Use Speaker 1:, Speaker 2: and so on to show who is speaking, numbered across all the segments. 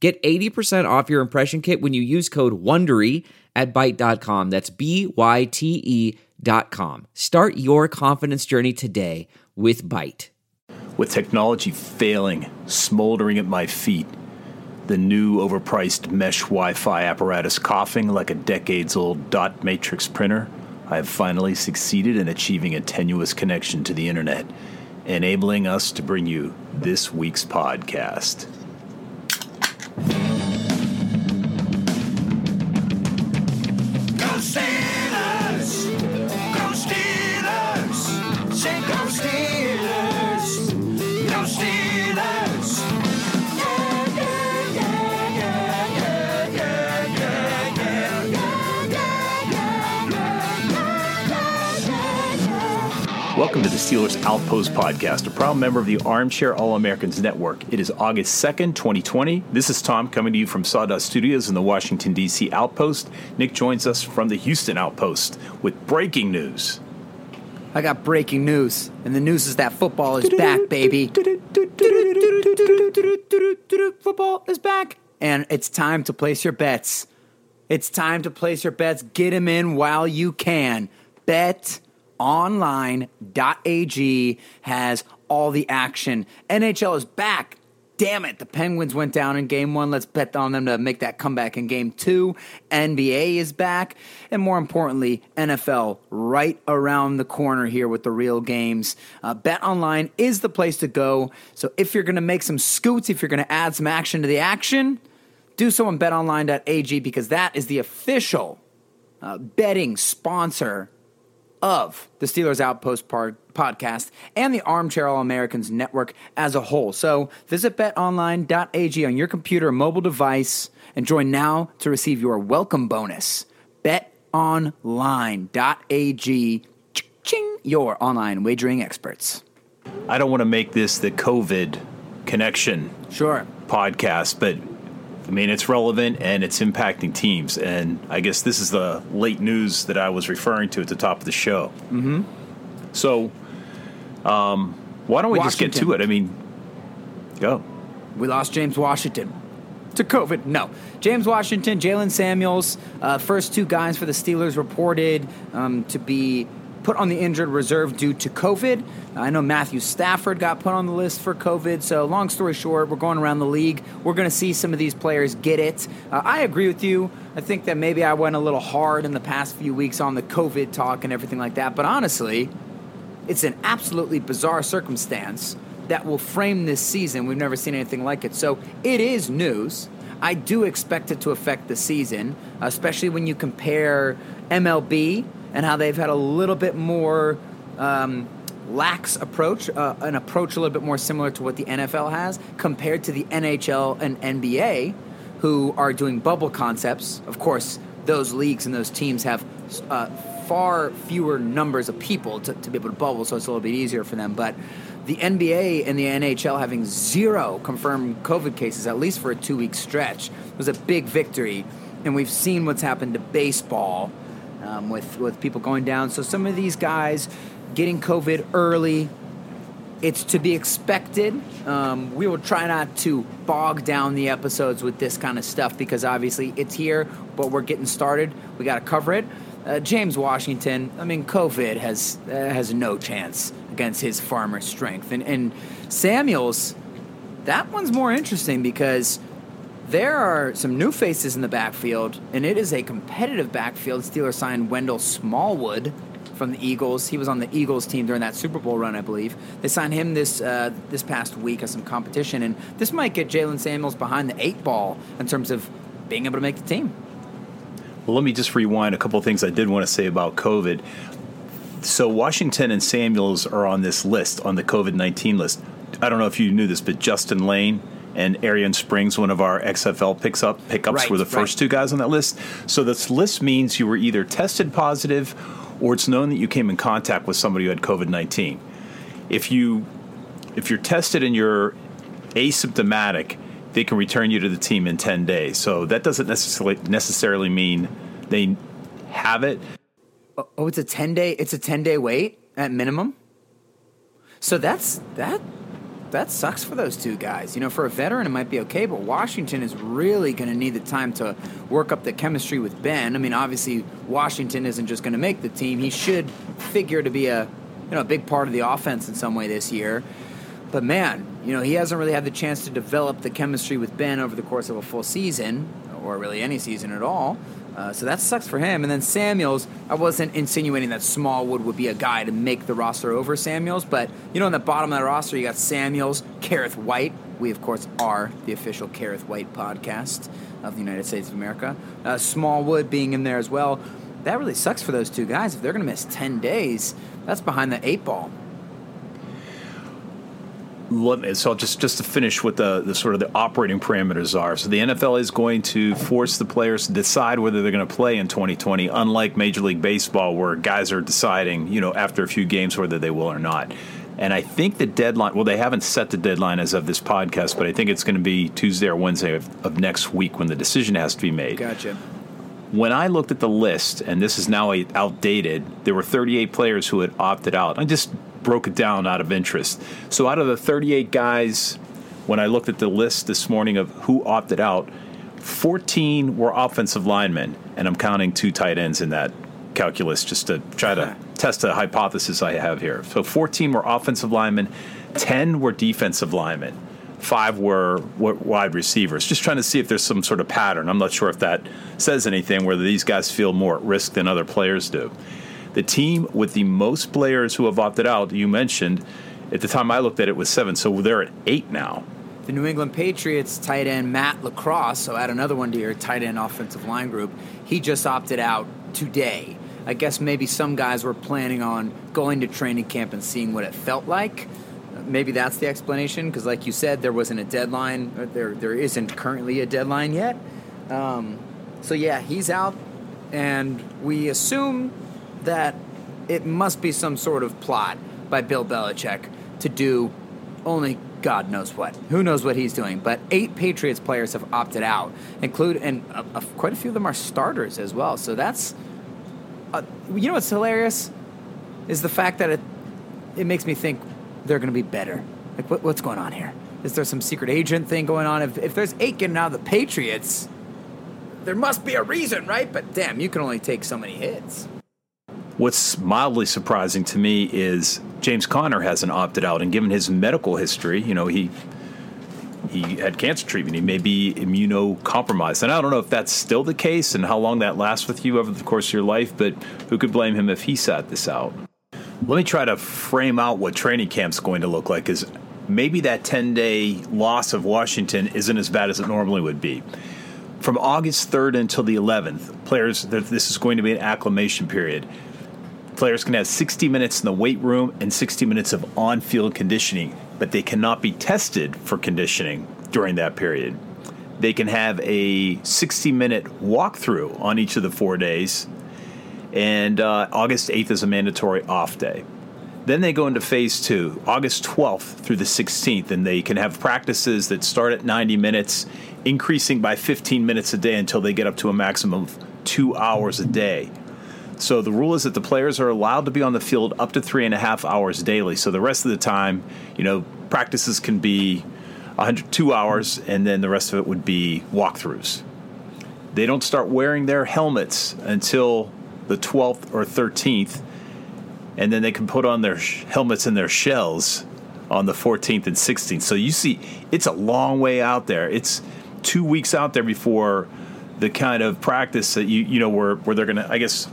Speaker 1: Get 80% off your impression kit when you use code WONDERY at Byte.com. That's B-Y-T-E dot com. Start your confidence journey today with Byte.
Speaker 2: With technology failing, smoldering at my feet, the new overpriced mesh Wi-Fi apparatus coughing like a decades-old dot matrix printer, I have finally succeeded in achieving a tenuous connection to the internet, enabling us to bring you this week's podcast.
Speaker 3: Thank you.
Speaker 2: Welcome to the Steelers Outpost Podcast, a proud member of the Armchair All Americans Network. It is August 2nd, 2020. This is Tom coming to you from Sawdust Studios in the Washington, D.C. Outpost. Nick joins us from the Houston Outpost with breaking news.
Speaker 4: I got breaking news, and the news is that football is back, baby. Football is back, and it's time to place your bets. It's time to place your bets. Get them in while you can. BetOnline.ag has all the action. NHL is back. Damn it, the Penguins went down in game one. Let's bet on them to make that comeback in game two. NBA is back. And more importantly, NFL right around the corner here with the real games. Uh, bet online is the place to go. So if you're going to make some scoots, if you're going to add some action to the action, do so on betonline.ag because that is the official uh, betting sponsor of the Steelers Outpost podcast and the Armchair All Americans network as a whole. So visit betonline.ag on your computer or mobile device and join now to receive your welcome bonus. Betonline.ag, ching, your online wagering experts.
Speaker 2: I don't want to make this the COVID connection
Speaker 4: Sure.
Speaker 2: podcast, but I mean, it's relevant and it's impacting teams. And I guess this is the late news that I was referring to at the top of the show. Mm-hmm. So, um, why don't we just get to it? I mean, go.
Speaker 4: We lost James Washington to COVID. No. James Washington, Jaylen Samuels, uh, first two guys for the Steelers reported um, to be put on the injured reserve due to COVID. I know Matthew Stafford got put on the list for COVID. So, long story short, we're going around the league. We're going to see some of these players get it. Uh, I agree with you. I think that maybe I went a little hard in the past few weeks on the COVID talk and everything like that. But honestly, it's an absolutely bizarre circumstance that will frame this season. We've never seen anything like it. So it is news. I do expect it to affect the season, especially when you compare MLB and how they've had a little bit more um, lax approach, uh, an approach a little bit more similar to what the NFL has, compared to the NHL and NBA, who are doing bubble concepts. Of course, those leagues and those teams have uh, far fewer numbers of people to, to be able to bubble, so it's a little bit easier for them. But the NBA and the NHL having zero confirmed COVID cases, at least for a two week stretch, was a big victory. And we've seen what's happened to baseball um, with, with people going down. So some of these guys getting COVID early, it's to be expected. Um, we will try not to bog down the episodes with this kind of stuff because obviously it's here, but we're getting started. We got to cover it. Uh, James Washington, I mean, COVID has uh, has no chance against his farmer strength, and and Samuels, that one's more interesting because there are some new faces in the backfield, and it is a competitive backfield. Steelers signed Wendell Smallwood from the Eagles. He was on the Eagles team during that Super Bowl run, I believe. They signed him this uh, this past week as some competition, and this might get Jaylen Samuels behind the eight ball in terms of being able to make the team.
Speaker 2: Well, let me just rewind a couple of things I did want to say about COVID. So, Washington and Samuels are on this list, on the COVID 19 list. I don't know if you knew this, but Justin Layne and Arrion Springs, one of our XFL picks up pickups,
Speaker 4: Right,
Speaker 2: were the
Speaker 4: right.
Speaker 2: first two guys on that list. So this list means you were either tested positive, or it's known that you came in contact with somebody who had COVID nineteen. If you if you're tested and you're asymptomatic, they can return you to the team in ten days. So that doesn't necessarily necessarily mean they have it.
Speaker 4: Oh, oh it's a ten day. It's a ten day wait at minimum. So that's that. That sucks for those two guys. You know, for a veteran, it might be okay, but Washington is really going to need the time to work up the chemistry with Ben. I mean, obviously, Washington isn't just going to make the team. He should figure to be a, you know, a big part of the offense in some way this year. But man, you know, he hasn't really had the chance to develop the chemistry with Ben over the course of a full season, or really any season at all. Uh, so that sucks for him. And then Samuels, I wasn't insinuating that Smallwood would be a guy to make the roster over Samuels, but you know, on the bottom of that roster, you got Samuels, Kerrith Whyte. We, of course, are the official Kerrith Whyte podcast of the United States of America. Uh, Smallwood being in there as well. That really sucks for those two guys. If they're going to miss 10 days, that's behind the eight ball.
Speaker 2: Let me- so just just to finish what the, the sort of the operating parameters are. So the NFL is going to force the players to decide whether they're going to play in 2020, unlike Major League Baseball, where guys are deciding, you know, after a few games whether they will or not. And I think the deadline. Well, they haven't set the deadline as of this podcast, but I think it's going to be Tuesday or Wednesday of, of next week when the decision has to be made
Speaker 4: Gotcha.
Speaker 2: when I looked at the list, and this is now outdated, there were 38 players who had opted out. I just broke it down out of interest. So, out of the 38 guys, when I looked at the list this morning of who opted out, 14 were offensive linemen, and I'm counting two tight ends in that calculus just to try to test a hypothesis I have here. So, 14 were offensive linemen, 10 were defensive linemen five were wide receivers. Just trying to see if there's some sort of pattern. I'm not sure if that says anything, whether these guys feel more at risk than other players do. The team with the most players who have opted out, you mentioned, at the time I looked at it was seven, so they're at eight now.
Speaker 4: The New England Patriots tight end Matt LaCosse, so add another one to your tight end offensive line group. He just opted out today. I guess maybe some guys were planning on going to training camp and seeing what it felt like. Maybe that's the explanation, because like you said, there wasn't a deadline. There, there isn't currently a deadline yet. Um, so yeah, he's out, and we assume that it must be some sort of plot by Bill Belichick to do only God knows what. Who knows what he's doing? But eight Patriots players have opted out, include and uh, uh, quite a few of them are starters as well. So that's, uh, you know, what's hilarious is the fact that it it makes me think they're going to be better. Like, what, what's going on here? Is there some secret agent thing going on? If, if there's eight getting out of the Patriots, there must be a reason, right? But damn, you can only take so many hits.
Speaker 2: What's mildly surprising to me is James Conner hasn't opted out, and given his medical history, you know, he he had cancer treatment. He may be immunocompromised, and I don't know if that's still the case and how long that lasts with you over the course of your life. But who could blame him if he sat this out? Let me try to frame out what training camp's going to look like. Is maybe that ten day loss of Washington isn't as bad as it normally would be. From August 3rd until the 11th, players, this is going to be an acclimation period. Players can have 60 minutes in the weight room and 60 minutes of on field conditioning, but they cannot be tested for conditioning during that period. They can have a 60 minute walkthrough on each of the four days, and uh, August 8th is a mandatory off day. Then they go into phase two, August 12th through the 16th, and they can have practices that start at 90 minutes, increasing by 15 minutes a day until they get up to a maximum of two hours a day. So the rule is that the players are allowed to be on the field up to three and a half hours daily. So the rest of the time, you know, practices can be 102 hours, and then the rest of it would be walkthroughs. They don't start wearing their helmets until the 12th or 13th, and then they can put on their helmets and their shells on the 14th and 16th. So you see, it's a long way out there. It's two weeks out there before the kind of practice that you you know where where they're gonna. I guess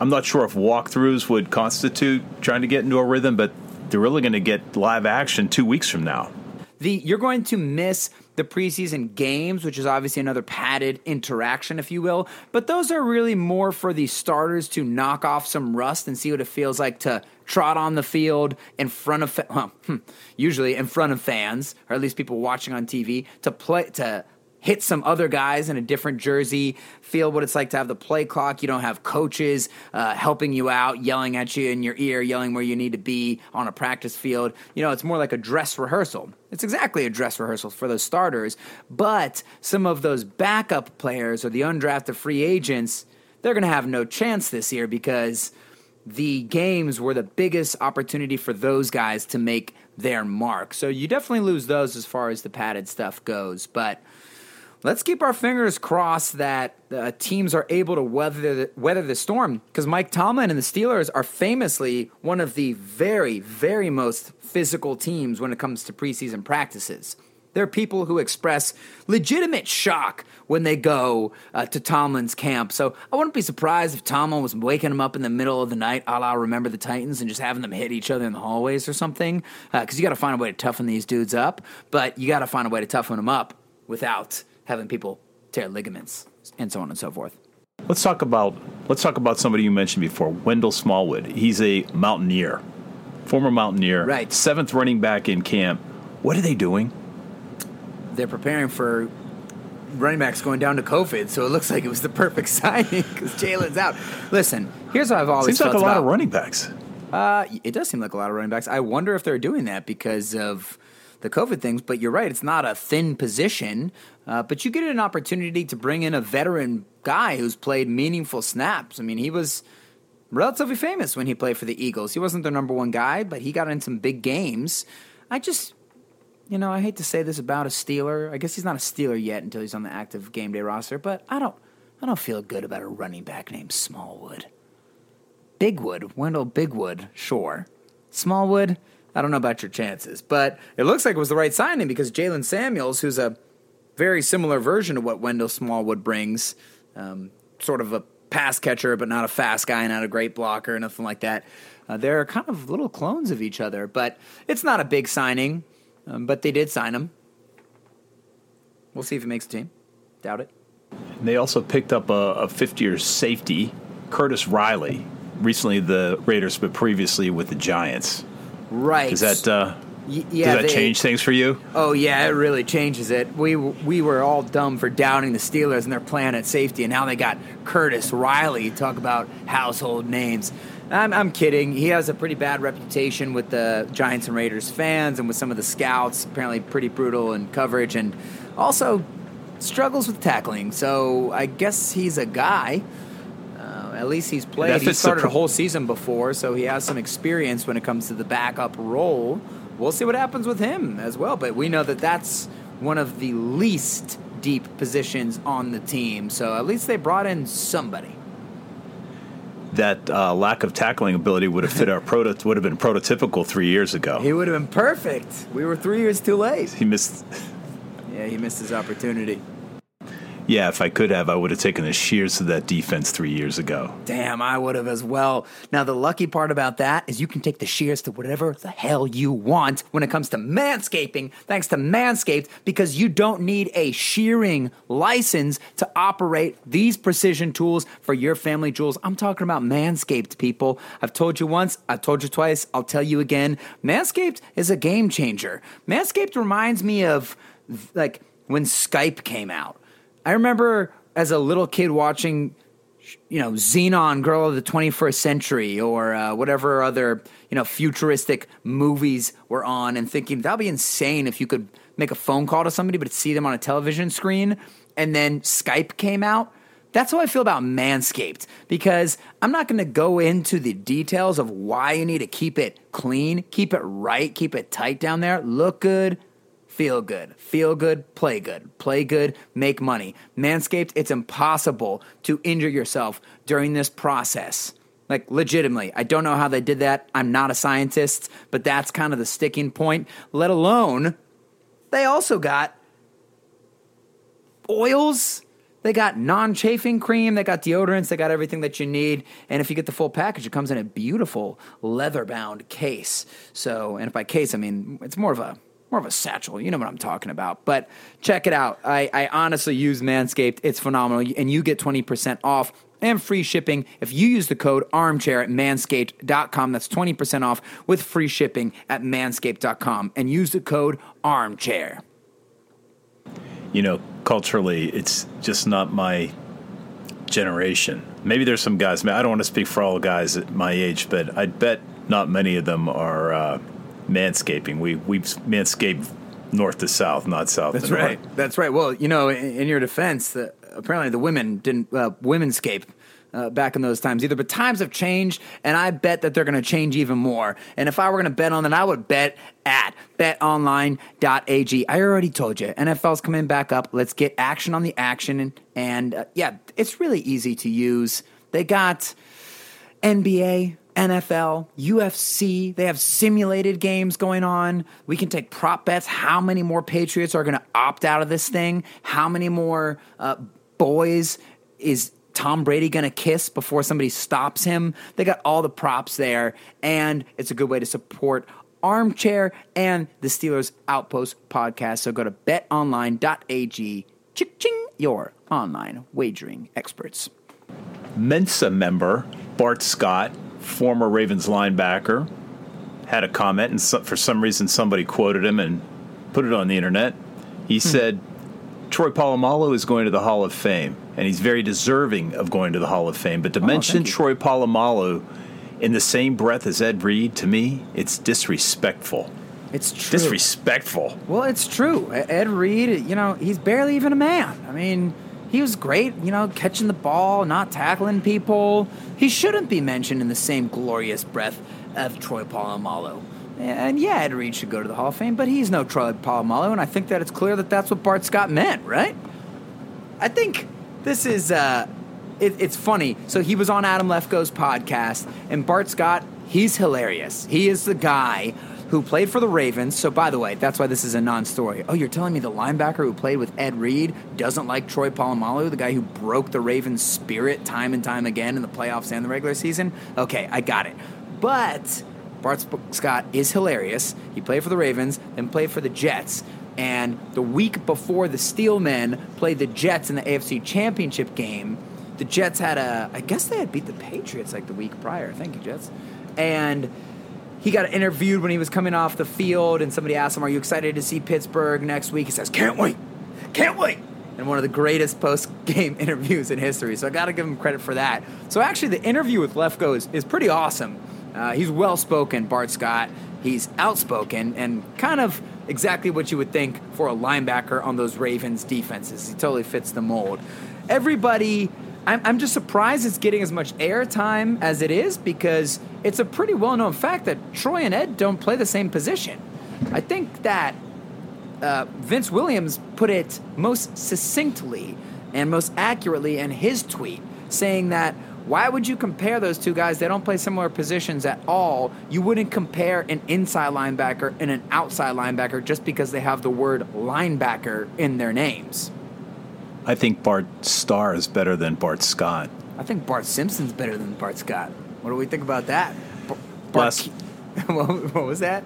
Speaker 2: I'm not sure if walkthroughs would constitute trying to get into a rhythm, but they're really going to get live action two weeks from now.
Speaker 4: the you're going to miss the preseason games, which is obviously another padded interaction, if you will. But those are really more for the starters to knock off some rust and see what it feels like to trot on the field in front of, well, hmm, usually in front of fans, or at least people watching on TV, to play to hit some other guys in a different jersey, feel what it's like to have the play clock. You don't have coaches uh, helping you out, yelling at you in your ear, yelling where you need to be on a practice field. You know, it's more like a dress rehearsal. It's exactly a dress rehearsal for those starters, but some of those backup players or the undrafted free agents, they're going to have no chance this year because the games were the biggest opportunity for those guys to make their mark. So you definitely lose those as far as the padded stuff goes, but let's keep our fingers crossed that uh, teams are able to weather the, weather the storm because Mike Tomlin and the Steelers are famously one of the very, very most physical teams when it comes to preseason practices. There are people who express legitimate shock when they go uh, to Tomlin's camp. So I wouldn't be surprised if Tomlin was waking them up in the middle of the night, a la Remember the Titans, and just having them hit each other in the hallways or something. Because uh, you got to find a way to toughen these dudes up, but you got to find a way to toughen them up without having people tear ligaments and so on and so forth.
Speaker 2: Let's talk about let's talk about somebody you mentioned before, Wendell Smallwood. He's a Mountaineer, former Mountaineer,
Speaker 4: Right.
Speaker 2: Seventh running back in camp. What are they doing?
Speaker 4: They're preparing for running backs going down to COVID, so it looks like it was the perfect signing because Jaylen's out. Listen, here's what I've always
Speaker 2: Seems like a lot
Speaker 4: about
Speaker 2: of running backs.
Speaker 4: Uh, it does seem like a lot of running backs. I wonder if they're doing that because of the COVID things. But you're right; it's not a thin position. Uh, but you get an opportunity to bring in a veteran guy who's played meaningful snaps. I mean, he was relatively famous when he played for the Eagles. He wasn't their number one guy, but he got in some big games. I just, you know, I hate to say this about a Steeler. I guess he's not a Steeler yet until he's on the active game day roster. But I don't, I don't feel good about a running back named Smallwood. Bigwood, Wendell Bigwood, sure. Smallwood, I don't know about your chances, but it looks like it was the right signing because Jaylen Samuels, who's a very similar version of what Wendell Smallwood brings, um, sort of a pass catcher, but not a fast guy, not a great blocker, nothing like that. Uh, they're kind of little clones of each other, but it's not a big signing, um, but they did sign him. We'll see if he makes the team. Doubt it.
Speaker 2: They also picked up a, a fifth-year safety, Curtis Riley. Recently, the Raiders, but previously with the Giants.
Speaker 4: Right.
Speaker 2: Does that uh,
Speaker 4: Y- yeah,
Speaker 2: does that
Speaker 4: they-
Speaker 2: change things for you?
Speaker 4: Oh yeah, it really changes it. We we were all dumb for doubting the Steelers and their plan at safety, and now they got Curtis Riley. Talk about household names. I'm, I'm kidding. He has a pretty bad reputation with the Giants and Raiders fans and with some of the scouts. Apparently, pretty brutal in coverage, and also struggles with tackling. So I guess he's a guy. At least he's played.
Speaker 2: That
Speaker 4: He started
Speaker 2: pro-
Speaker 4: a whole season before, so he has some experience when it comes to the backup role. We'll see what happens with him as well, but we know that that's one of the least deep positions on the team. So at least they brought in somebody.
Speaker 2: That uh, lack of tackling ability would have fit our proto- would have been prototypical three years ago.
Speaker 4: He would have been perfect. We were three years too late.
Speaker 2: He missed.
Speaker 4: Yeah, he missed his opportunity.
Speaker 2: Yeah, if I could have, I would have taken the shears to that defense three years ago.
Speaker 4: Damn, I would have as well. Now, the lucky part about that is you can take the shears to whatever the hell you want when it comes to manscaping, thanks to Manscaped, because you don't need a shearing license to operate these precision tools for your family jewels. I'm talking about Manscaped, people. I've told you once, I've told you twice, I'll tell you again. Manscaped is a game changer. Manscaped reminds me of like when Skype came out. I remember as a little kid watching you know, Zenon, Girl of the 21st Century, or uh, whatever other, you know, futuristic movies were on, and thinking that'd be insane if you could make a phone call to somebody but see them on a television screen. And then Skype came out. That's how I feel about Manscaped because I'm not going to go into the details of why you need to keep it clean, keep it right, keep it tight down there, look good, Feel good. Feel good. Play good. Play good. Make money. Manscaped, it's impossible to injure yourself during this process. Like, legitimately. I don't know how they did that. I'm not a scientist, but that's kind of the sticking point. Let alone, they also got oils. They got non chafing cream. They got deodorants. They got everything that you need. And if you get the full package, it comes in a beautiful leather bound case. So, and if by case, I mean it's more of a more of a satchel. You know what I'm talking about. But check it out. I, I honestly use Manscaped. It's phenomenal. And you get 20% off and free shipping if you use the code armchair at manscaped.com. That's 20% off with free shipping at manscaped.com. And use the code armchair.
Speaker 2: You know, culturally, it's just not my generation. Maybe there's some guys. I don't want to speak for all guys at my age, but I'd bet not many of them are uh, manscaping. We we manscape north to south, not south.
Speaker 4: That's
Speaker 2: to north.
Speaker 4: right. That's right. Well, you know, in, in your defense, the, apparently the women didn't uh, womenscape. Uh, back in those times either, but times have changed, and I bet that they're going to change even more. And if I were going to bet on that, I would bet at betonline.ag. I already told you, NFL's coming back up. Let's get action on the action. And, and uh, yeah, it's really easy to use. They got NBA, NFL, UFC. They have simulated games going on. We can take prop bets. How many more Patriots are going to opt out of this thing? How many more uh, boys is Tom Brady going to kiss before somebody stops him? They got all the props there, and it's a good way to support Armchair and the Steelers Outpost podcast. So go to betonline.ag. Ching, your online wagering experts.
Speaker 2: Mensa member Bart Scott, former Ravens linebacker, had a comment, and so, for some reason somebody quoted him and put it on the internet. He hmm. said, "Troy Polamalu is going to the Hall of Fame, and he's very deserving of going to the Hall of Fame. But to
Speaker 4: oh, mention.
Speaker 2: Troy Polamalu in the same breath as Ed Reed, to me, it's disrespectful.
Speaker 4: It's true.
Speaker 2: Disrespectful.
Speaker 4: Well, it's true. Ed Reed, you know, he's barely even a man. I mean, he was great, you know, catching the ball, not tackling people. He shouldn't be mentioned in the same glorious breath of Troy Polamalu. And yeah, Ed Reed should go to the Hall of Fame, but he's no Troy Polamalu, and I think that it's clear that that's what Bart Scott meant, right? I think this is uh, it, it's funny. So he was on Adam Lefkoe's podcast, and Bart Scott, he's hilarious. He is the guy who played for the Ravens. So by the way, that's why this is a non-story. Oh, you're telling me the linebacker who played with Ed Reed doesn't like Troy Polamalu, the guy who broke the Ravens' spirit time and time again in the playoffs and the regular season? Okay, I got it. But Bart Scott is hilarious. He played for the Ravens, then played for the Jets. And the week before the Steelmen played the Jets in the AFC Championship game, the Jets had a, I guess they had beat the Patriots like the week prior. Thank you, Jets. And he got interviewed when he was coming off the field, and somebody asked him, Are you excited to see Pittsburgh next week? He says, Can't wait. Can't wait. And one of the greatest post game interviews in history. So I got to give him credit for that. So actually, the interview with Lefkoe is, is pretty awesome. Uh, he's well spoken, Bart Scott. He's outspoken and kind of exactly what you would think for a linebacker on those Ravens defenses. He totally fits the mold. Everybody, I'm, I'm just surprised it's getting as much airtime as it is because it's a pretty well known fact that Troy and Ed don't play the same position. I think that uh, Vince Williams put it most succinctly and most accurately in his tweet, saying that why would you compare those two guys? They don't play similar positions at all. You wouldn't compare an inside linebacker and an outside linebacker just because they have the word linebacker in their names.
Speaker 2: I think Bart Starr is better than Bart Scott.
Speaker 4: I think Bart Simpson's better than Bart Scott. What do we think about that? B-
Speaker 2: Last-
Speaker 4: what, what was that?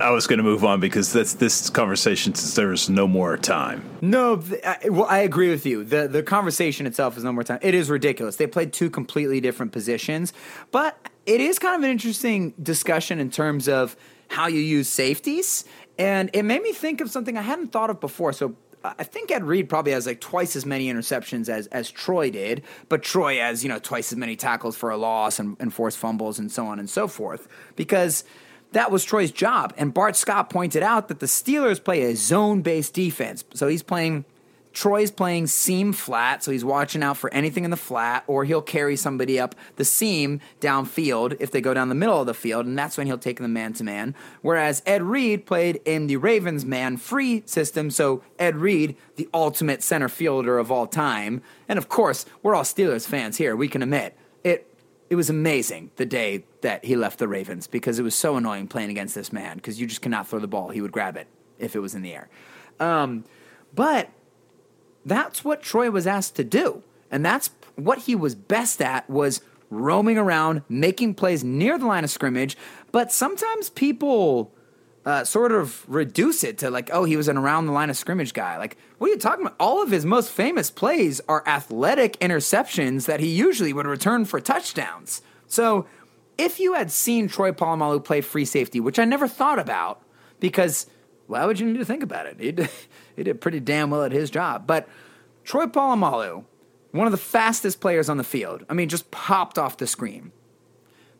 Speaker 2: I was going to move on because that's this conversation deserves no more time.
Speaker 4: No, th- I, well, I agree with you. the The conversation itself is no more time. It is ridiculous. They played two completely different positions, but it is kind of an interesting discussion in terms of how you use safeties, and it made me think of something I hadn't thought of before. So. I think Ed Reed probably has like twice as many interceptions as, as Troy did, but Troy has, you know, twice as many tackles for a loss and, and forced fumbles and so on and so forth. Because that was Troy's job. And Bart Scott pointed out that the Steelers play a zone based defense. So he's playing, Troy's playing seam flat. So he's watching out for anything in the flat, or he'll carry somebody up the seam downfield if they go down the middle of the field. And that's when he'll take them man to man. Whereas Ed Reed played in the Ravens man free system. So Ed Reed, the ultimate center fielder of all time. And of course, we're all Steelers fans here. We can admit it it was amazing the day that he left the Ravens because it was so annoying playing against this man because you just cannot throw the ball. He would grab it if it was in the air. Um, but that's what Troy was asked to do. And that's what he was best at was roaming around, making plays near the line of scrimmage. But sometimes people uh, sort of reduce it to like, oh, he was an around the line of scrimmage guy. Like, what are you talking about? All of his most famous plays are athletic interceptions that he usually would return for touchdowns. So, if you had seen Troy Polamalu play free safety, which I never thought about, because why would you need to think about it? He he did pretty damn well at his job. But Troy Polamalu, one of the fastest players on the field, I mean, just popped off the screen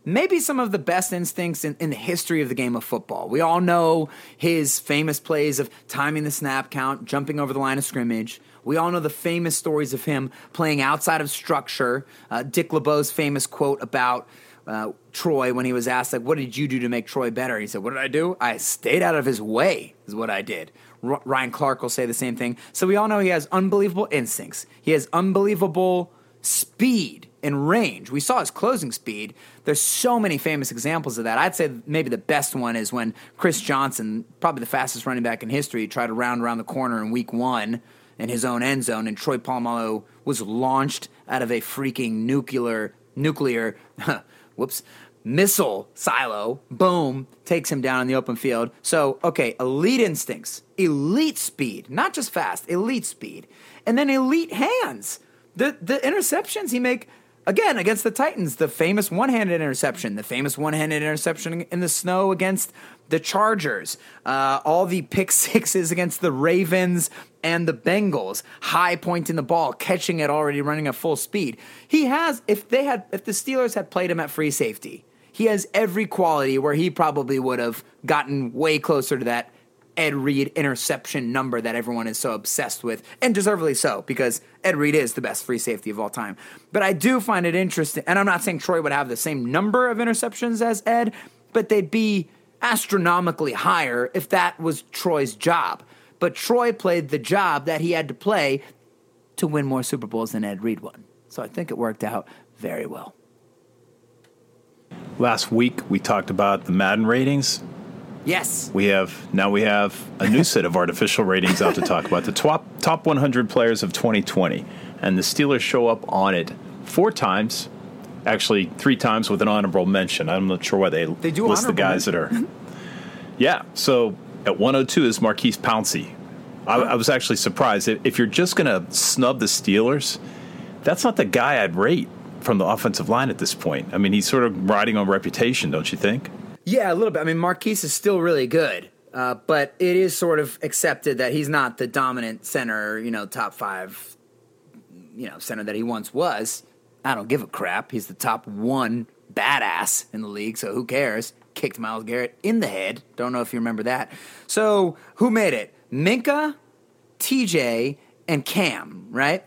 Speaker 4: maybe some of the best instincts in, in, the history of the game of football. We all know his famous plays of timing the snap count, jumping over the line of scrimmage. We all know the famous stories of him playing outside of structure. Uh, Dick LeBeau's famous quote about uh, Troy when he was asked, like, what did you do to make Troy better? He said, what did I do? I stayed out of his way, is what I did. R- Ryan Clark will say the same thing. So we all know he has unbelievable instincts. He has unbelievable speed and range. We saw his closing speed. There's so many famous examples of that. I'd say maybe the best one is when Chris Johnson, probably the fastest running back in history, tried to round around the corner in week one in his own end zone, and Troy Polamalu was launched out of a freaking nuclear nuclear whoops missile silo. Boom, takes him down in the open field. So, okay, elite instincts, elite speed, not just fast, elite speed, and then elite hands. The the interceptions he make again against the Titans, the famous one-handed interception, the famous one-handed interception in the snow against the Chargers, uh, all the pick sixes against the Ravens and the Bengals, high pointing the ball, catching it already running at full speed. He has, if they had, if the Steelers had played him at free safety, he has every quality where he probably would have gotten way closer to that Ed Reed interception number that everyone is so obsessed with, and deservedly so, because Ed Reed is the best free safety of all time. But I do find it interesting, and I'm not saying Troy would have the same number of interceptions as Ed, but they'd be astronomically higher if that was Troy's job. But Troy played the job that he had to play to win more Super Bowls than Ed Reed won. So I think it worked out very well.
Speaker 2: Last week we talked about the Madden ratings.
Speaker 4: Yes.
Speaker 2: We have now we have a new set of artificial ratings out to talk about the top top 100 players of 2020, and the Steelers show up on it four times, actually three times with an honorable mention. I'm not sure why they,
Speaker 4: They do
Speaker 2: list the guys that are. yeah, so at 102 is Maurkice Pouncey. I, I was actually surprised if, you're just going to snub the Steelers, that's not the guy I'd rate from the offensive line at this point. I mean, he's sort of riding on reputation, don't you think?
Speaker 4: Yeah, a little bit. I mean, Marquise is still really good, uh, but it is sort of accepted that he's not the dominant center, you know, top five, you know, center that he once was. I don't give a crap. He's the top one badass in the league, so who cares? Kicked Myles Garrett in the head. Don't know if you remember that. So who made it? Minkah, TJ, and Cam, right?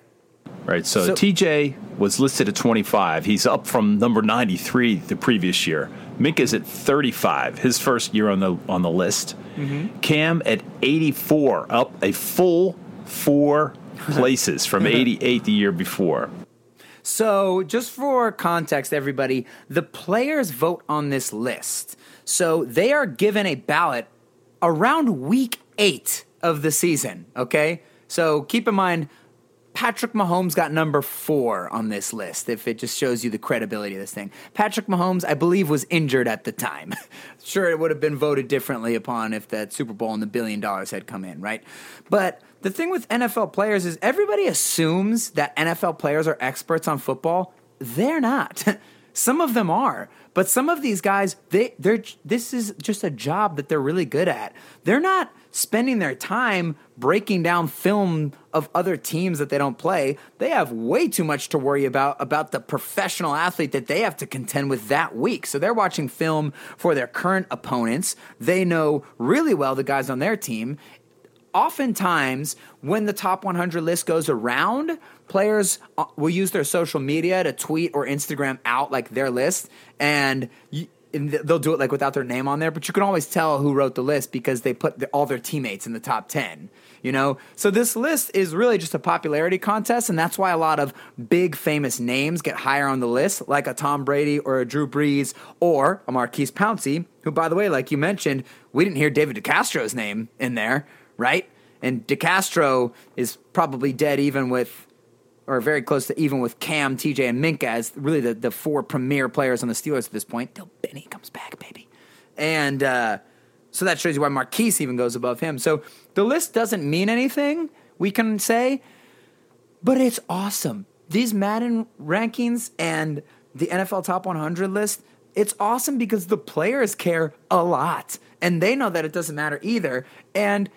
Speaker 2: Right. So,
Speaker 4: So-
Speaker 2: TJ was listed at 25. He's up from number 93 the previous year. Mink is at 35, his first year on the on the list. Mm-hmm. Cam at 84, up a full four places from 88 the year before.
Speaker 4: So, just for context, everybody, the players vote on this list. So, they are given a ballot around week eight of the season, okay? So, keep in mind, Patrick Mahomes got number four on this list, if it just shows you the credibility of this thing. Patrick Mahomes, I believe, was injured at the time. sure, it would have been voted differently upon if that Super Bowl and the billion dollars had come in, right? But the thing with NFL players is everybody assumes that NFL players are experts on football. They're not. some of them are, but some of these guys, they they're this is just a job that they're really good at. They're not spending their time breaking down film of other teams that they don't play. They have way too much to worry about about the professional athlete that they have to contend with that week. So they're watching film for their current opponents. They know really well the guys on their team oftentimes when the top 100 list goes around players uh, will use their social media to tweet or instagram out like their list and, you, and they'll do it like without their name on there but you can always tell who wrote the list because they put the, all their teammates in the top 10 you know? So this list is really just a popularity contest and that's why a lot of big famous names get higher on the list like a tom brady or a drew brees or a maurkice pouncey who by the way like you mentioned we didn't hear david decastro's name in there right? And DeCastro is probably dead even with, or very close to even with Cam, TJ, and Minkah as really the, the four premier players on the Steelers at this point. Till Benny comes back, baby. And uh, So that shows you why Maurkice even goes above him. So the list doesn't mean anything, we can say, but it's awesome. These Madden rankings and the NFL Top 100 list, it's awesome because the players care a lot and they know that it doesn't matter either. And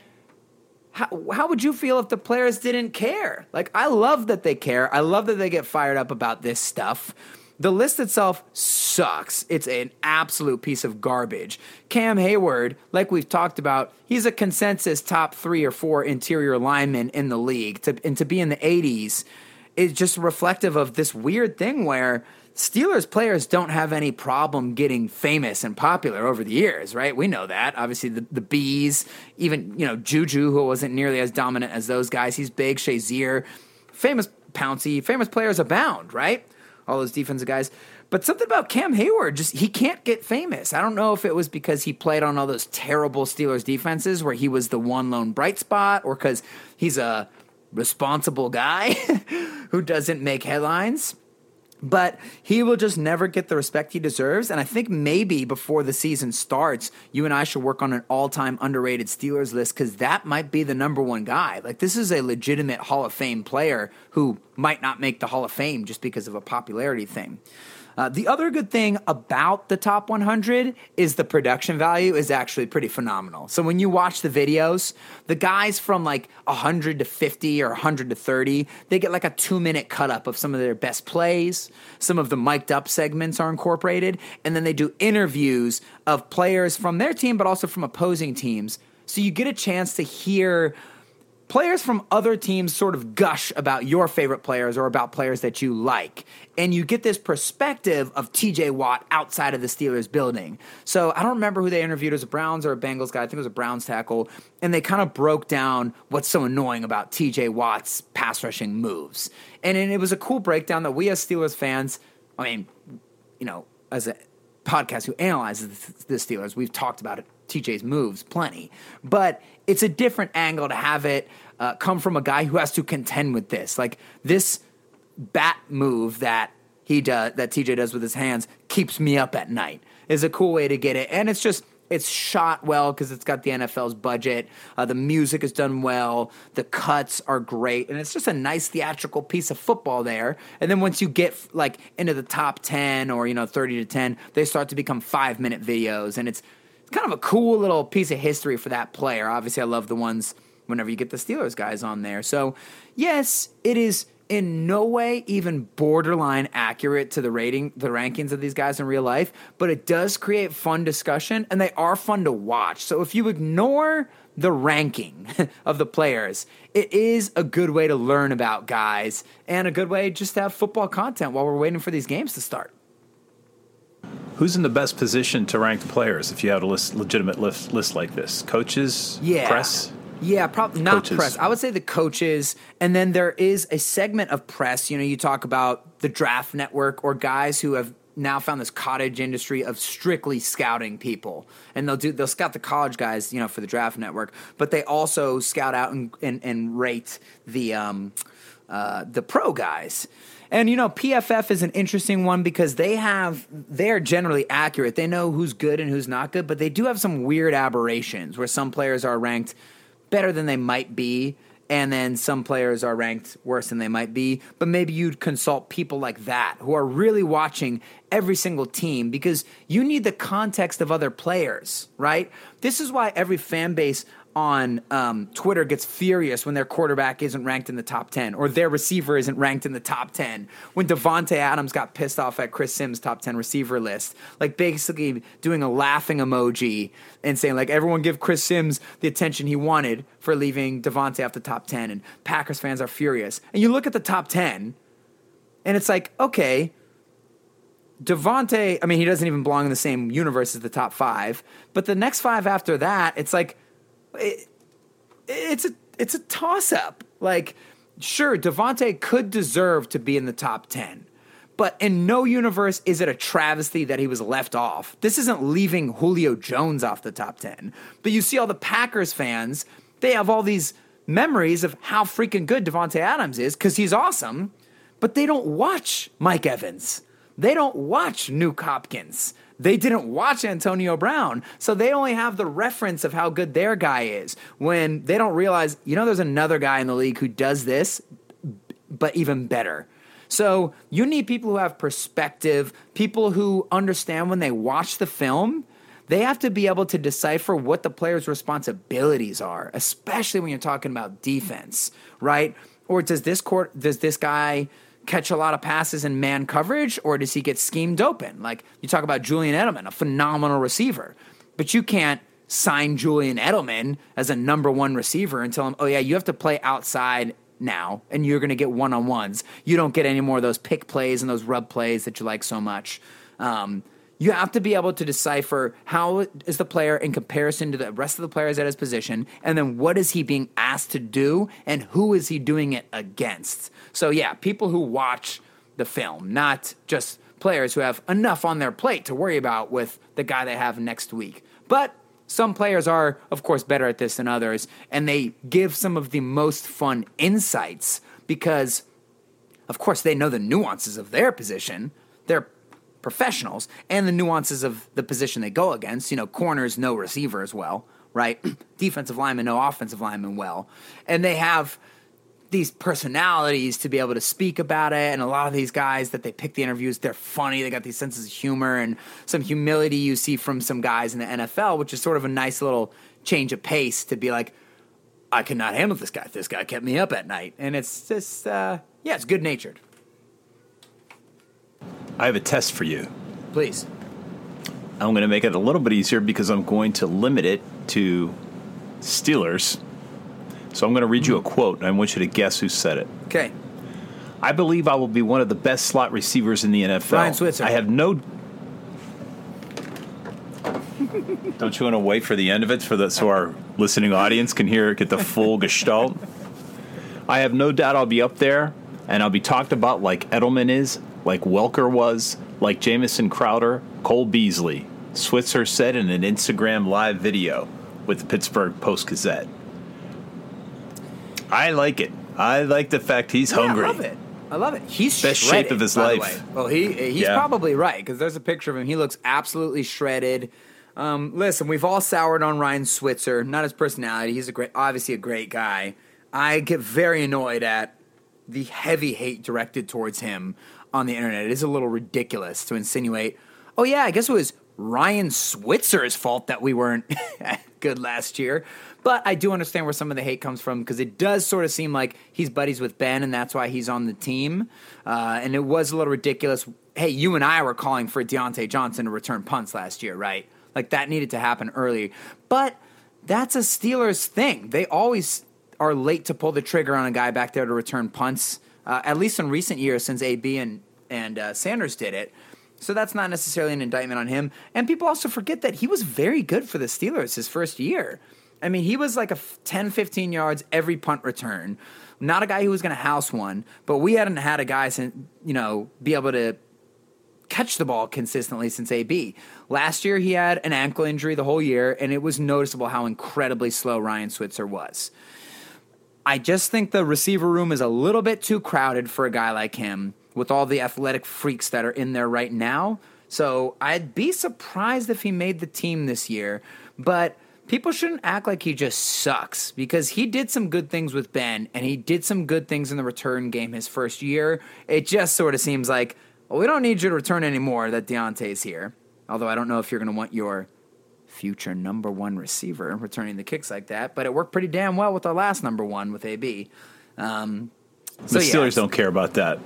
Speaker 4: how, how would you feel if the players didn't care? Like, I love that they care. I love that they get fired up about this stuff. The list itself sucks. It's an absolute piece of garbage. Cam Heyward, like we've talked about, he's a consensus top three or four interior lineman in the league. To, and to be in the 80s is just reflective of this weird thing where Steelers players don't have any problem getting famous and popular over the years, right? We know that. Obviously, the, the Bees, even, you know, Juju, who wasn't nearly as dominant as those guys, he's big. Shazier, famous Pouncey, famous players abound, right? All those defensive guys. But something about Cam Heyward, just he can't get famous. I don't know if it was because he played on all those terrible Steelers defenses where he was the one lone bright spot or because he's a responsible guy who doesn't make headlines but he will just never get the respect he deserves. And I think maybe before the season starts, you and I should work on an all time underrated Steelers list because that might be the number one guy. Like, this is a legitimate Hall of Fame player who might not make the Hall of Fame just because of a popularity thing. Uh, the other good thing about the top 100 is the production value is actually pretty phenomenal. So when you watch the videos, the guys from like 100 to 50 or 100 to 30, they get like a two minute cut up of some of their best plays. Some of the mic'd up segments are incorporated. And then they do interviews of players from their team, but also from opposing teams. So you get a chance to hear players from other teams sort of gush about your favorite players or about players that you like. And you get this perspective of TJ Watt outside of the Steelers building. So I don't remember who they interviewed as a Browns or a Bengals guy. I think it was a Browns tackle. And they kind of broke down what's so annoying about TJ Watt's pass rushing moves. And, and it was a cool breakdown that we as Steelers fans, I mean, you know, as a podcast who analyzes the Steelers, we've talked about it TJ's moves plenty, but it's a different angle to have it uh, come from a guy who has to contend with this. Like this bat move that he does, that TJ does with his hands, keeps me up at night. Is a cool way to get it, and it's just it's shot well because it's got the NFL's budget. Uh, the music is done well. The cuts are great, and it's just a nice theatrical piece of football there. And then once you get like into the top ten or you know thirty to ten, they start to become five minute videos, and it's it's kind of a cool little piece of history for that player. Obviously, I love the ones whenever you get the Steelers guys on there. So, yes, it is in no way even borderline accurate to the rating the rankings of these guys in real life, but it does create fun discussion and they are fun to watch. So if you ignore the ranking of the players, it is a good way to learn about guys and a good way just to have football content while we're waiting for these games to start.
Speaker 2: Who's in the best position to rank the players if you had a list, legitimate list, list like this? Coaches?
Speaker 4: Yeah.
Speaker 2: Press?
Speaker 4: Yeah, probably not
Speaker 2: Coaches.
Speaker 4: press. I would say the coaches, and then there is a segment of press. You know, you talk about the draft network or guys who have now found this cottage industry of strictly scouting people, and they'll do they'll scout the college guys, you know, for the draft network, but they also scout out and and, and rate the um, uh, the pro guys. And you know, PFF is an interesting one because they have they're generally accurate. They know who's good and who's not good, but they do have some weird aberrations where some players are ranked better than they might be and then some players are ranked worse than they might be. But maybe you'd consult people like that who are really watching every single team because you need the context of other players, right? This is why every fan base on um, Twitter gets furious when their quarterback isn't ranked in the top 10 or their receiver isn't ranked in the top 10. When Davante Adams got pissed off at Chris Sims' top 10 receiver list, like basically doing a laughing emoji and saying, like, everyone give Chris Sims the attention he wanted for leaving Davante off the top 10. And Packers fans are furious. And you look at the top 10, and it's like, okay, Davante, I mean, he doesn't even belong in the same universe as the top five. But the next five after that, it's like, it, it's a it's a toss up. Like, sure, Davante could deserve to be in the top ten, but in no universe is it a travesty that he was left off. This isn't leaving Julio Jones off the top ten. But you see all the Packers fans; they have all these memories of how freaking good Davante Adams is because he's awesome, but they don't watch Mike Evans. They don't watch Nuk Hopkins. They didn't watch Antonio Brown. So they only have the reference of how good their guy is when they don't realize, you know, there's another guy in the league who does this, but even better. So you need people who have perspective, people who understand when they watch the film. They have to be able to decipher what the player's responsibilities are, especially when you're talking about defense, right? Or does this court does this guy catch a lot of passes in man coverage, or does he get schemed open? Like you talk about Julian Edelman, a phenomenal receiver, but you can't sign Julian Edelman as a number one receiver and tell him, oh yeah, you have to play outside now, and you're going to get one on ones. You don't get any more of those pick plays and those rub plays that you like so much. Um, you have to be able to decipher how is the player in comparison to the rest of the players at his position, and then what is he being asked to do, and who is he doing it against. So, yeah, people who watch the film, not just players who have enough on their plate to worry about with the guy they have next week. But some players are, of course, better at this than others, and they give some of the most fun insights because, of course, they know the nuances of their position. They're professionals and the nuances of the position they go against. You know, corners, no receiver as well, right? Defensive lineman, no offensive lineman, well. And they have these personalities to be able to speak about it. And a lot of these guys that they pick the interviews, they're funny. They got these senses of humor and some humility you see from some guys in the NFL, which is sort of a nice little change of pace to be like, I cannot handle this guy. This guy kept me up at night. And it's just, uh, yeah, it's good natured.
Speaker 2: I have a test for you.
Speaker 4: Please.
Speaker 2: I'm going to make it a little bit easier because I'm going to limit it to Steelers. So I'm going to read you a quote, and I want you to guess who said it.
Speaker 4: Okay.
Speaker 2: I believe I will be one of the best slot receivers in the NFL.
Speaker 4: Ryan Switzer.
Speaker 2: I have no. Don't you want to wait for the end of it for the so our listening audience can hear get the full gestalt? I have no doubt I'll be up there, and I'll be talked about like Edelman is, like Welker was, like Jamison Crowder, Cole Beasley. Switzer said in an Instagram live video with the Pittsburgh Post Gazette. I like it. I like the fact he's hungry.
Speaker 4: I love it. I love it. He's
Speaker 2: Best shape of his life.
Speaker 4: Well, he he's
Speaker 2: Yeah.
Speaker 4: probably right because there's a picture of him. He looks absolutely shredded. Um, listen, we've all soured on Ryan Switzer, not his personality. He's a great, obviously a great guy. I get very annoyed at the heavy hate directed towards him on the internet. It is a little ridiculous to insinuate, oh yeah, I guess it was Ryan Switzer's fault that we weren't good last year. But I do understand where some of the hate comes from because it does sort of seem like he's buddies with Ben and that's why he's on the team. Uh, and it was a little ridiculous. Hey, you and I were calling for Diontae Johnson to return punts last year, right? Like that needed to happen early. But that's a Steelers thing. They always are late to pull the trigger on a guy back there to return punts. Uh, at least in recent years, since AB and and uh, Sanders did it. So that's not necessarily an indictment on him. And people also forget that he was very good for the Steelers his first year. I mean, he was like a f- 10, 15 yards every punt return. Not a guy who was going to house one, but we hadn't had a guy, sin- you know, be able to catch the ball consistently since AB. Last year, he had an ankle injury the whole year, and it was noticeable how incredibly slow Ryan Switzer was. I just think the receiver room is a little bit too crowded for a guy like him with all the athletic freaks that are in there right now. So I'd be surprised if he made the team this year, but people shouldn't act like he just sucks because he did some good things with Ben and he did some good things in the return game his first year. It just sort of seems like, well, we don't need you to return anymore that Diontae's here. Although I don't know if you're going to want your future number one receiver returning the kicks like that, but it worked pretty damn well with our last number one with AB. Um,
Speaker 2: The
Speaker 4: so, yeah,
Speaker 2: Steelers don't care about that.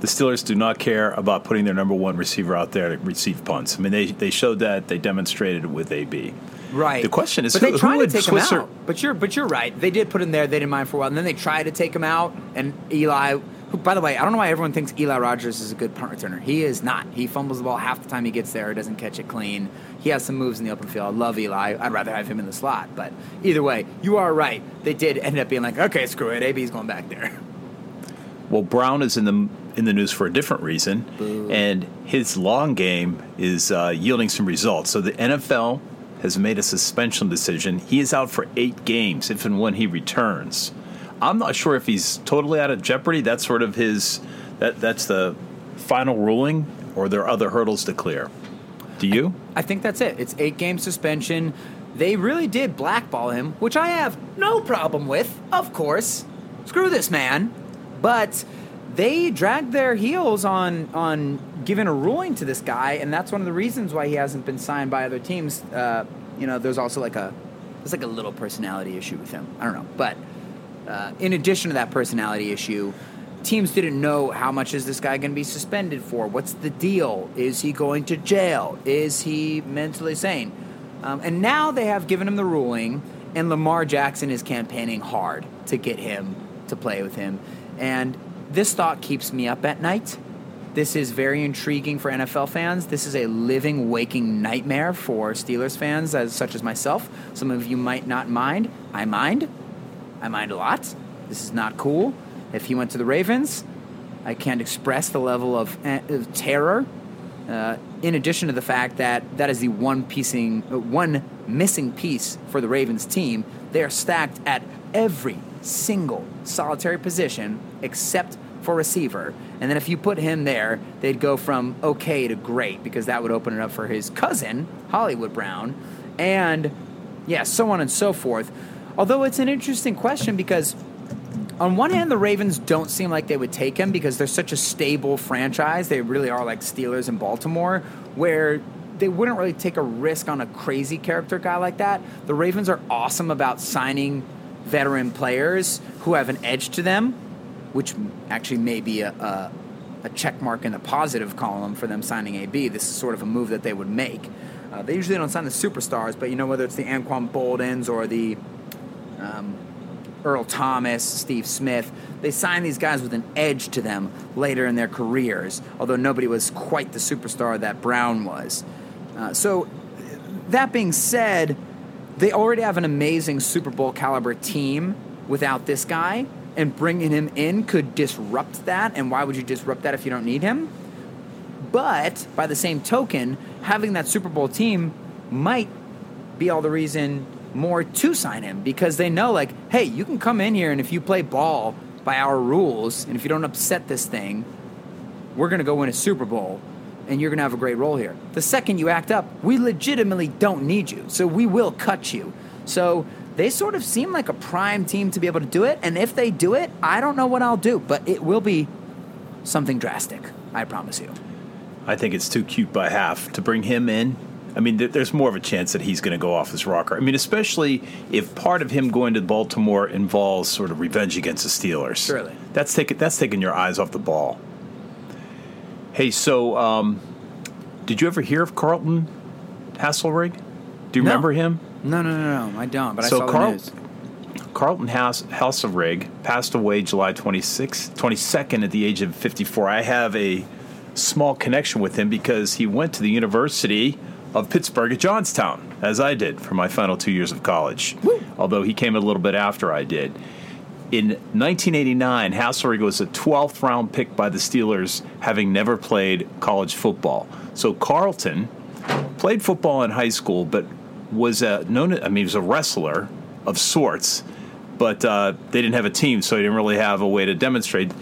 Speaker 2: The Steelers do not care about putting their number one receiver out there to receive punts. I mean, they, they showed that. They demonstrated it with AB.
Speaker 4: Right.
Speaker 2: The question is,
Speaker 4: but
Speaker 2: who-
Speaker 4: they
Speaker 2: who
Speaker 4: tried
Speaker 2: would
Speaker 4: to take him out. But you're, but you're right. They did put him there. They didn't mind for a while, and then they tried to take him out. And Eli, who, by the way, I don't know why everyone thinks Eli Rogers is a good punt returner. He is not. He fumbles the ball half the time he gets there. Doesn't catch it clean. He has some moves in the open field. I love Eli. I'd rather have him in the slot. But either way, you are right. They did end up being like, okay, screw it. AB's going back there.
Speaker 2: Well, Brown is in the in the news for a different reason, and his long game is uh, yielding some results. So the NFL has made a suspension decision. He is out for eight games if and when he returns. I'm not sure if he's totally out of jeopardy. That's sort of his that that's the final ruling, or there are other hurdles to clear. Do you?
Speaker 4: I think that's it. It's eight game suspension. They really did blackball him, which I have no problem with, of course. Screw this man. But they dragged their heels on on giving a ruling to this guy, and that's one of the reasons why he hasn't been signed by other teams. Uh, you know, there's also like a there's like a little personality issue with him. I don't know, but uh, in addition to that personality issue, teams didn't know how much is this guy going to be suspended for. What's the deal? Is he going to jail? Is he mentally sane? Um, and now they have given him the ruling, and Lamar Jackson is campaigning hard to get him to play with him. And this thought keeps me up at night. This is very intriguing for NFL fans. This is a living, waking nightmare for Steelers fans, as such as myself. Some of you might not mind. I mind. I mind a lot. This is not cool. If he went to the Ravens, I can't express the level of, eh, of terror. Uh, in addition to the fact that that is the one piecing, uh, one missing piece for the Ravens team, they are stacked at every single solitary position except for receiver. And then if you put him there, they'd go from okay to great because that would open it up for his cousin, Hollywood Brown, and yeah, so on and so forth. Although it's an interesting question because on one hand, the Ravens don't seem like they would take him because they're such a stable franchise. They really are like Steelers in Baltimore, where they wouldn't really take a risk on a crazy character guy like that. The Ravens are awesome about signing veteran players who have an edge to them, which actually may be a, a, a check mark in the positive column for them signing AB. This is sort of a move that they would make. Uh, they usually don't sign the superstars, but you know whether it's the Anquan Boldins or the um, Earl Thomas, Steve Smith. They signed these guys with an edge to them later in their careers, although nobody was quite the superstar that Brown was. Uh, so, that being said, they already have an amazing Super Bowl caliber team without this guy, and bringing him in could disrupt that. And why would you disrupt that if you don't need him? But by the same token, having that Super Bowl team might be all the reason more to sign him because they know, like, hey, you can come in here and if you play ball by our rules and if you don't upset this thing, we're going to go win a Super Bowl and you're going to have a great role here. The second you act up, we legitimately don't need you. So we will cut you. So they sort of seem like a prime team to be able to do it. And if they do it, I don't know what I'll do, but it will be something drastic. I promise you.
Speaker 2: I think it's too cute by half to bring him in. I mean, there's more of a chance that he's going to go off his rocker. I mean, especially if part of him going to Baltimore involves sort of revenge against the Steelers.
Speaker 4: Surely.
Speaker 2: that's taking that's taking your eyes off the ball. Hey, so um, did you ever hear of Carlton Haselrig? Do you
Speaker 4: No.
Speaker 2: remember him?
Speaker 4: No, no, no, no. I don't, but I saw
Speaker 2: Carl-
Speaker 4: the news.
Speaker 2: Carlton Haselrig passed away July 26, 22nd at the age of 54. I have a small connection with him because he went to the University of Pittsburgh at Johnstown, as I did for my final two years of college, although he came a little bit after I did. In 1989, Haselrig was a 12th round pick by the Steelers, having never played college football. So Carlton played football in high school, but was a, known. I mean, he was a wrestler of sorts, but uh, they didn't have a team, so he didn't really have a way to demonstrate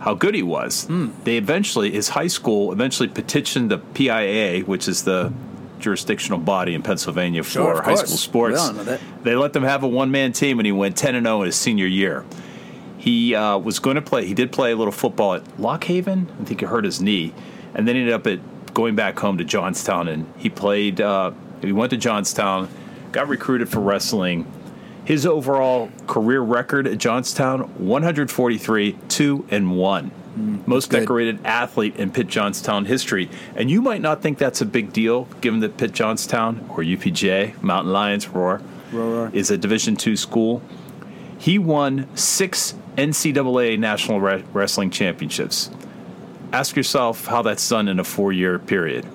Speaker 2: how good he was. They eventually, his high school eventually petitioned the PIA, which is the jurisdictional body in Pennsylvania for
Speaker 4: of
Speaker 2: high
Speaker 4: course.
Speaker 2: school sports.
Speaker 4: We all know that.
Speaker 2: They let them have a one man team, and he went 10 and 0 in his senior year. He uh, was going to play. He did play a little football at Lock Haven. I think he hurt his knee, and then he ended up at going back home to Johnstown. And he played. Uh, he went to Johnstown, got recruited for wrestling. His overall career record at Johnstown: 143, two and one. Most
Speaker 4: good.
Speaker 2: decorated athlete in Pitt Johnstown history. And you might not think that's a big deal, given that Pitt Johnstown or UPJ, Mountain Lions, Roar,
Speaker 4: Roar, roar.
Speaker 2: is a Division two school. He won six NCAA National Re- Wrestling Championships. Ask yourself how that's done in a four year period.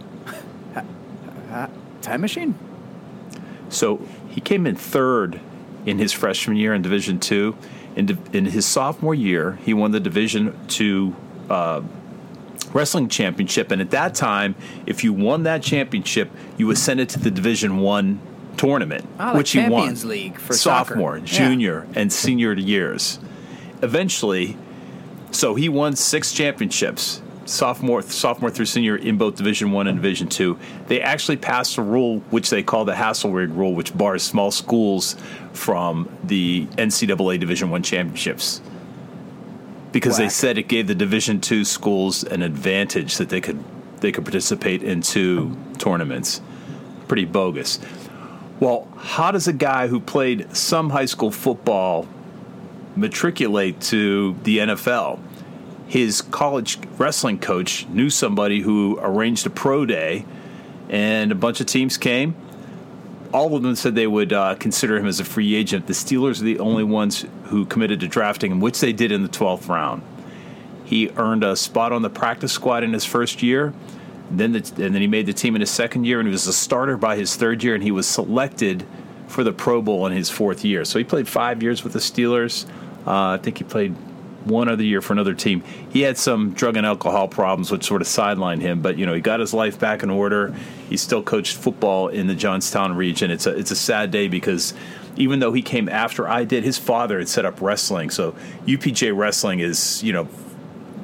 Speaker 4: Time machine?
Speaker 2: So he came in third in his freshman year in Division Two. In, in his sophomore year, he won the Division Two uh, wrestling championship, and at that time, if you won that championship, you ascended to the Division One tournament,
Speaker 4: Ah, like
Speaker 2: which he won.
Speaker 4: Champions League for soccer.
Speaker 2: sophomore,
Speaker 4: Yeah.
Speaker 2: junior, and senior years. Eventually, so he won six championships. Sophomore sophomore through senior in both Division One and Division Two. They actually passed a rule which they call the Haselrig rule, which bars small schools from the NCAA Division One championships because they said it gave the Division Two schools an advantage that they could they could participate in two tournaments. Pretty bogus. Well, how does a guy who played some high school football matriculate to the NFL? His college wrestling coach knew somebody who arranged a pro day, and a bunch of teams came. All of them said they would uh, consider him as a free agent. The Steelers are the only ones who committed to drafting him, which they did in the 12th round. He earned a spot on the practice squad in his first year. Then the, and then he made the team in his second year, and he was a starter by his third year, and he was selected for the Pro Bowl in his fourth year. So he played five years with the Steelers. Uh, I think he played one other year for another team. He had some drug and alcohol problems, which sort of sidelined him. But you know, he got his life back in order. He still coached football in the Johnstown region. It's a it's a sad day because even though he came after I did, his father had set up wrestling. So UPJ wrestling is you know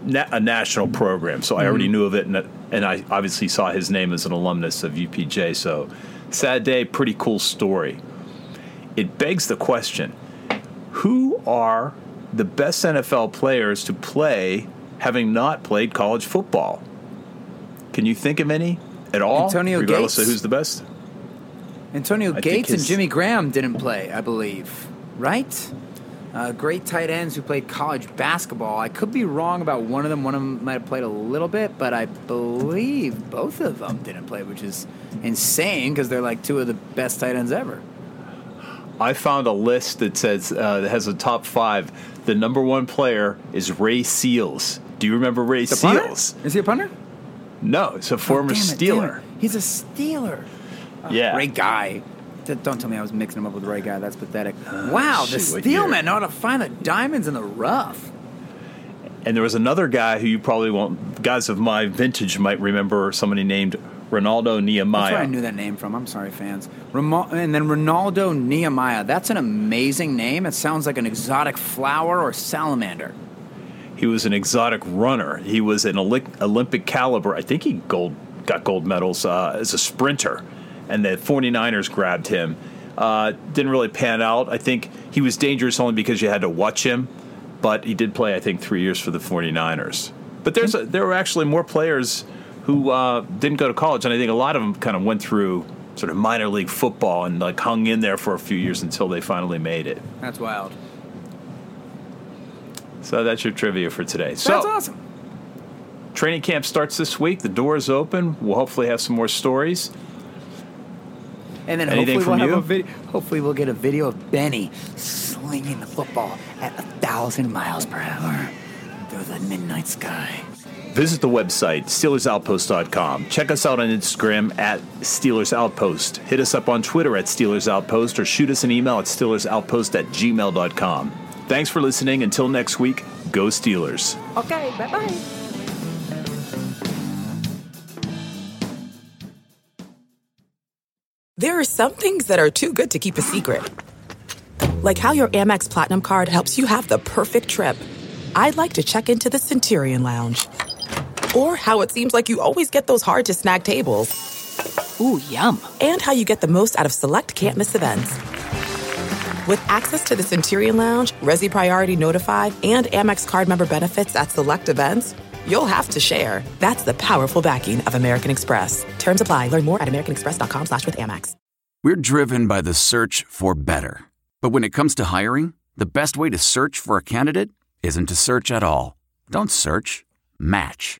Speaker 2: na- a national program, so I already mm-hmm. knew of it, and, and I obviously saw his name as an alumnus of UPJ. So, sad day, pretty cool story. It begs the question who are the best NFL players to play having not played college football? Can you think of any at all?
Speaker 4: Antonio
Speaker 2: regardless
Speaker 4: Gates.
Speaker 2: of who's the best?
Speaker 4: Antonio
Speaker 2: think
Speaker 4: Gates and Jimmy Graham didn't play, I believe. Right? Uh, great tight ends who played college basketball. I could be wrong about one of them. One of them might have played a little bit, but I believe both of them didn't play, which is insane because they're like two of the best tight ends ever.
Speaker 2: I found a list that says uh, that has a top five. The number one player is Ray Seals. Do you remember Ray
Speaker 4: The punter?
Speaker 2: Seals?
Speaker 4: Is he a punter?
Speaker 2: No, it's a former
Speaker 4: Oh, it,
Speaker 2: Steeler.
Speaker 4: He's a Steeler.
Speaker 2: Yeah.
Speaker 4: Ray guy. Don't tell me I was mixing him up with the right guy. That's pathetic. wow, the
Speaker 2: shoot?
Speaker 4: Steelmen know how to find the diamonds in the rough.
Speaker 2: And there was another guy who you probably won't, guys of my vintage might remember somebody named Renaldo Nehemiah.
Speaker 4: That's where I knew that name from. I'm sorry, fans. And then Renaldo Nehemiah. That's an amazing name. It sounds like an exotic flower or salamander.
Speaker 2: He was an exotic runner. He was an Olymp- Olympic caliber. I think he gold got gold medals uh, as a sprinter, and the 49ers grabbed him. Uh, didn't really pan out. I think he was dangerous only because you had to watch him, but he did play, I think, three years for the 49ers. But there's a, there were actually more players who uh, didn't go to college, and I think a lot of them kind of went through sort of minor league football and like hung in there for a few years until they finally made it.
Speaker 4: That's wild.
Speaker 2: So that's your trivia for today.
Speaker 4: That's
Speaker 2: so,
Speaker 4: awesome.
Speaker 2: Training camp starts this week. The door is open. We'll hopefully have some more stories.
Speaker 4: And then
Speaker 2: Anything
Speaker 4: hopefully we'll
Speaker 2: from
Speaker 4: have
Speaker 2: you?
Speaker 4: a video. Hopefully we'll get a video of Benny slinging the football at a thousand miles per hour through the midnight sky.
Speaker 2: Visit the website, SteelersOutpost.com. Check us out on Instagram at Steelers Outpost. Hit us up on Twitter at Steelers Outpost or shoot us an email at SteelersOutpost at gmail.com. Thanks for listening. Until next week, go Steelers.
Speaker 4: Okay, bye bye.
Speaker 5: There are some things that are too good to keep a secret. Like how your Amex Platinum card helps you have the perfect trip. I'd like to check into the Centurion Lounge. Or how it seems like you always get those hard to snag tables.
Speaker 6: Ooh, yum.
Speaker 5: And how you get the most out of select can't miss events. With access to the Centurion Lounge, Resy Priority Notified, and Amex card member benefits at select events, you'll have to share. That's the powerful backing of American Express. Terms apply. Learn more at americanexpress.com slash with Amex.
Speaker 7: We're driven by the search for better. But when it comes to hiring, the best way to search for a candidate isn't to search at all. Don't search, match